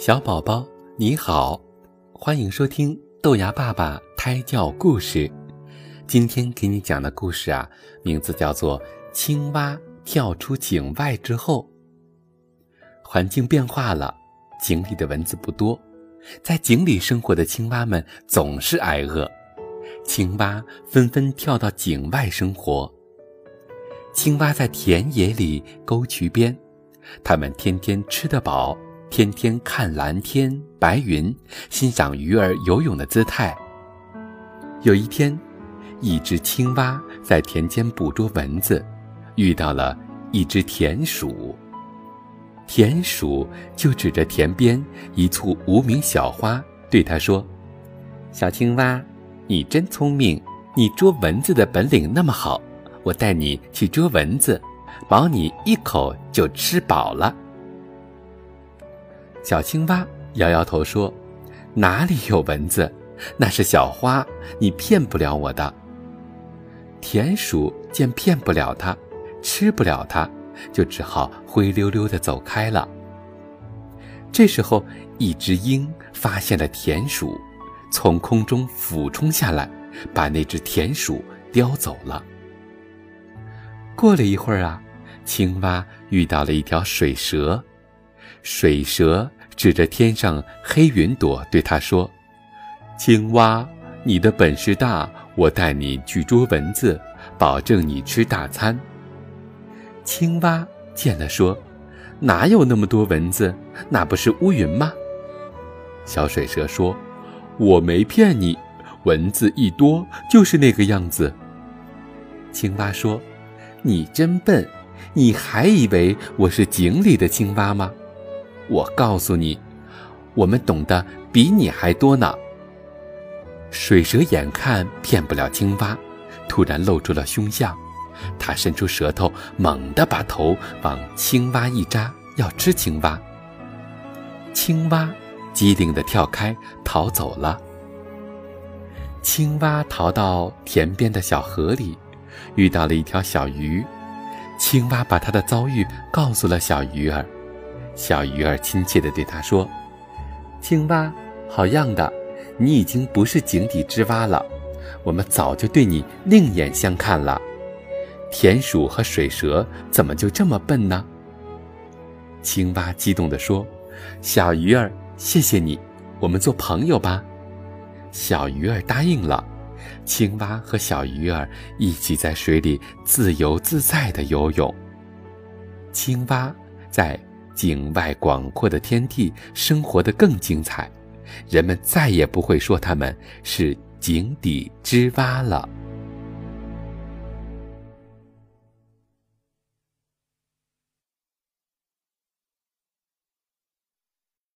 小宝宝你好，欢迎收听豆芽爸爸胎教故事。今天给你讲的故事啊，名字叫做《青蛙跳出井外之后》。环境变化了，井里的蚊子不多，在井里生活的青蛙们总是挨饿，青蛙纷纷跳到井外生活。青蛙在田野里、沟渠边，它们天天吃得饱。天天看蓝天白云，欣赏鱼儿游泳的姿态。有一天，一只青蛙在田间捕捉蚊子，遇到了一只田鼠。田鼠就指着田边一簇无名小花，对它说：“小青蛙，你真聪明，你捉蚊子的本领那么好，我带你去捉蚊子，保你一口就吃饱了。”小青蛙摇摇头说：“哪里有蚊子？那是小花，你骗不了我的。”田鼠见骗不了它，吃不了它，就只好灰溜溜的走开了。这时候，一只鹰发现了田鼠，从空中俯冲下来，把那只田鼠叼走了。过了一会儿啊，青蛙遇到了一条水蛇。水蛇指着天上黑云朵，对他说：“青蛙，你的本事大，我带你去捉蚊子，保证你吃大餐。”青蛙见了说：“哪有那么多蚊子？那不是乌云吗？”小水蛇说：“我没骗你，蚊子一多就是那个样子。”青蛙说：“你真笨，你还以为我是井里的青蛙吗？”我告诉你，我们懂得比你还多呢。水蛇眼看骗不了青蛙，突然露出了凶相，它伸出舌头，猛地把头往青蛙一扎，要吃青蛙。青蛙机灵地跳开，逃走了。青蛙逃到田边的小河里，遇到了一条小鱼，青蛙把它的遭遇告诉了小鱼儿。小鱼儿亲切地对他说：“青蛙，好样的，你已经不是井底之蛙了，我们早就对你另眼相看了。田鼠和水蛇怎么就这么笨呢？”青蛙激动地说：“小鱼儿，谢谢你，我们做朋友吧。”小鱼儿答应了。青蛙和小鱼儿一起在水里自由自在地游泳。青蛙在。井外广阔的天地，生活得更精彩，人们再也不会说他们是井底之蛙了。